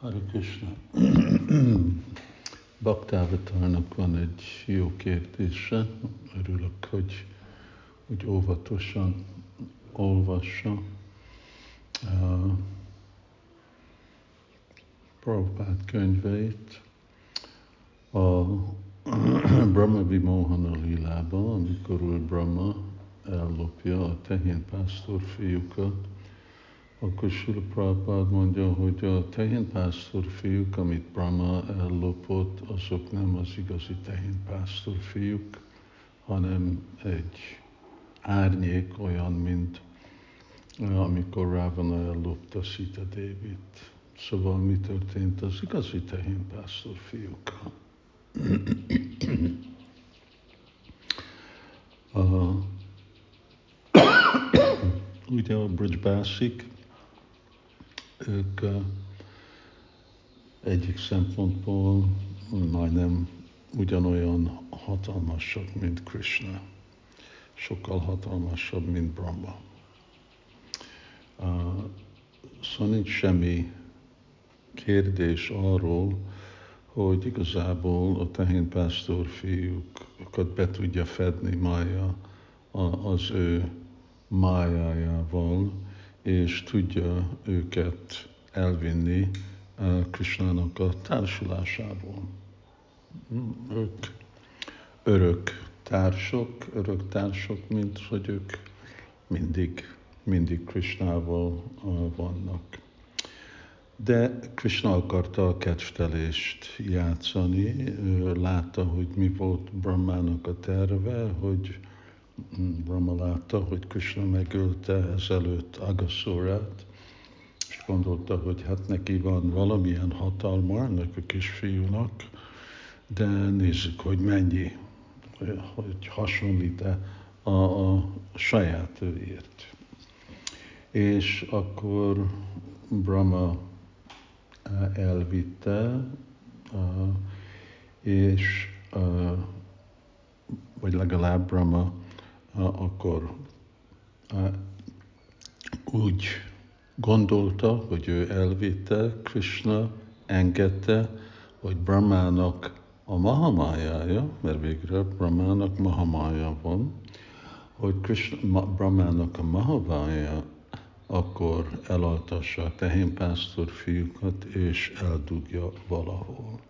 Hare Krishna. Baktávatarnak van egy jó kérdése. Örülök, hogy, hogy óvatosan olvassa. Uh, Prabhupád könyveit. A Brahma Vimohana lilában, amikor Úr Brahma ellopja a tehénpásztor fiúkat, akkor Sula Prabhupád mondja, hogy a tehénpásztor fiúk, amit Brahma ellopott, azok nem az igazi tehénpásztor fiúk, hanem egy árnyék olyan, mint amikor Ravana ellopta Sita David. Szóval mi történt az igazi tehénpásztor fiúkkal? uh, ugye a Bridgebászik, ők egyik szempontból majdnem ugyanolyan hatalmasak, mint Krishna. Sokkal hatalmasabb, mint Brahma. Szóval nincs semmi kérdés arról, hogy igazából a tehénpásztor fiúkat be tudja fedni Mája az ő májájával, és tudja őket elvinni Krishnának a társulásából. Ők örök társok, örök társok, mint hogy ők mindig, mindig Krishnával vannak. De Krishna akarta a kedvtelést játszani, ő látta, hogy mi volt Brahmának a terve, hogy Brahma látta, hogy Krishna megölte ezelőtt Agasurát, és gondolta, hogy hát neki van valamilyen hatalma, ennek a kisfiúnak, de nézzük, hogy mennyi, hogy hasonlít-e a, a saját őért. És akkor Brahma elvitte, és vagy legalább Brahma akkor úgy gondolta, hogy ő elvitte, Krishna engedte, hogy Brahmának a Mahamájája, mert végre Brahmának Mahamája van, hogy Krishna, Brahmának a Mahamája akkor elaltassa a tehénpásztor fiúkat, és eldugja valahol.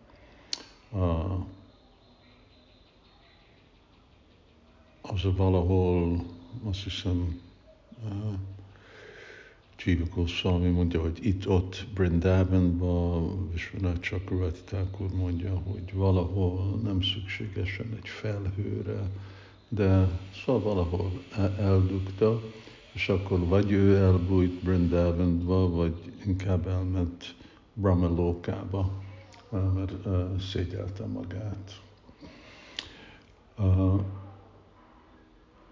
Az a valahol, azt hiszem, uh, Swami mondja, hogy itt-ott Brindavanban, Vishwanath Chakravarti Thakur mondja, hogy valahol nem szükségesen egy felhőre, de szóval valahol eldugta, és akkor vagy ő elbújt Brindavanba, vagy inkább elment Brahmalókába, mert uh, szégyelte magát. Uh,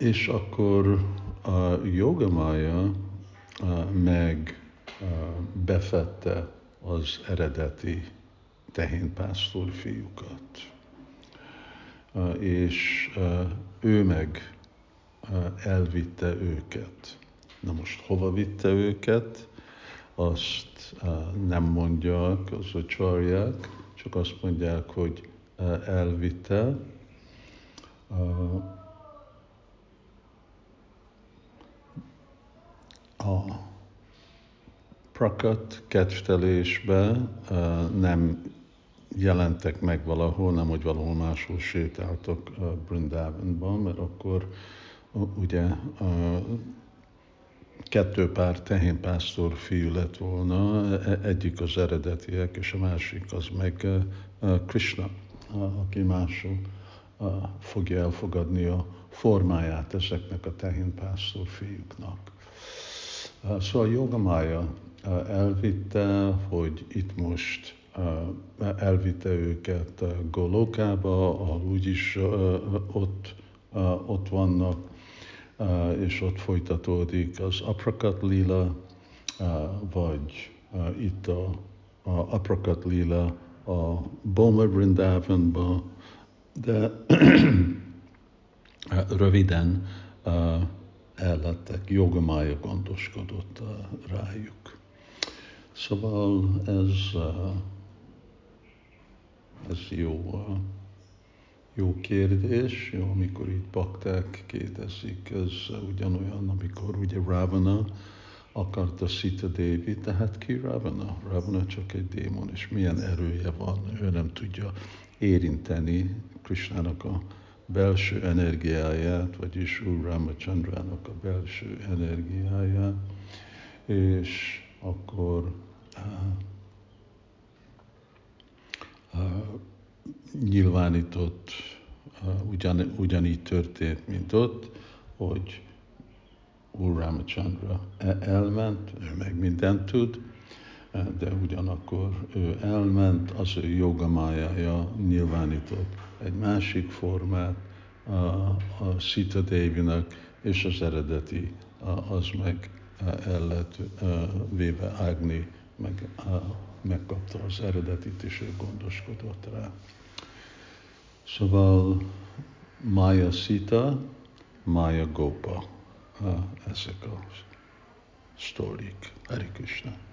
és akkor a jogamája meg befette az eredeti tehénpásztor fiúkat. És ő meg elvitte őket. Na most hova vitte őket, azt nem mondják az acsarják, csak azt mondják, hogy elvitte a prakat kedvtelésbe nem jelentek meg valahol, nem hogy valahol máshol sétáltak Brindavanban, mert akkor ugye kettő pár tehénpásztor fiú lett volna, e, egyik az eredetiek, és a másik az meg Krishna, aki máshol fogja elfogadni a formáját ezeknek a tehénpásztor fiúknak. Szóval Jogamája elvitte, hogy itt most elvitte őket Golókába, ahol úgyis ott, ott vannak, és ott folytatódik az Aprakat Lila, vagy itt a, a Aprakat Lila a Boma Vrindavanba, de röviden ellettek, jogamája gondoskodott rájuk. Szóval ez, ez jó, jó kérdés, jó, amikor itt bakták kérdezik, ez ugyanolyan, amikor ugye Ravana akarta Sita Devi, tehát ki Ravana? Ravana csak egy démon, és milyen erője van, ő nem tudja érinteni Krishnának a belső energiáját, vagyis Úr Ramachandrának a belső energiáját, és akkor uh, uh, nyilvánított, uh, ugyan, ugyanígy történt, mint ott, hogy Úr Ramachandra e-, elment, ő meg mindent tud, de ugyanakkor ő elment, az ő jogamájája nyilvánított egy másik formát a, a Sita Devinek, és az eredeti az meg el lett véve Agni, meg megkapta az eredetit, és ő gondoskodott rá. Szóval Maya Sita, Maya Gopa, ezek a sztorik. Hari Krishna.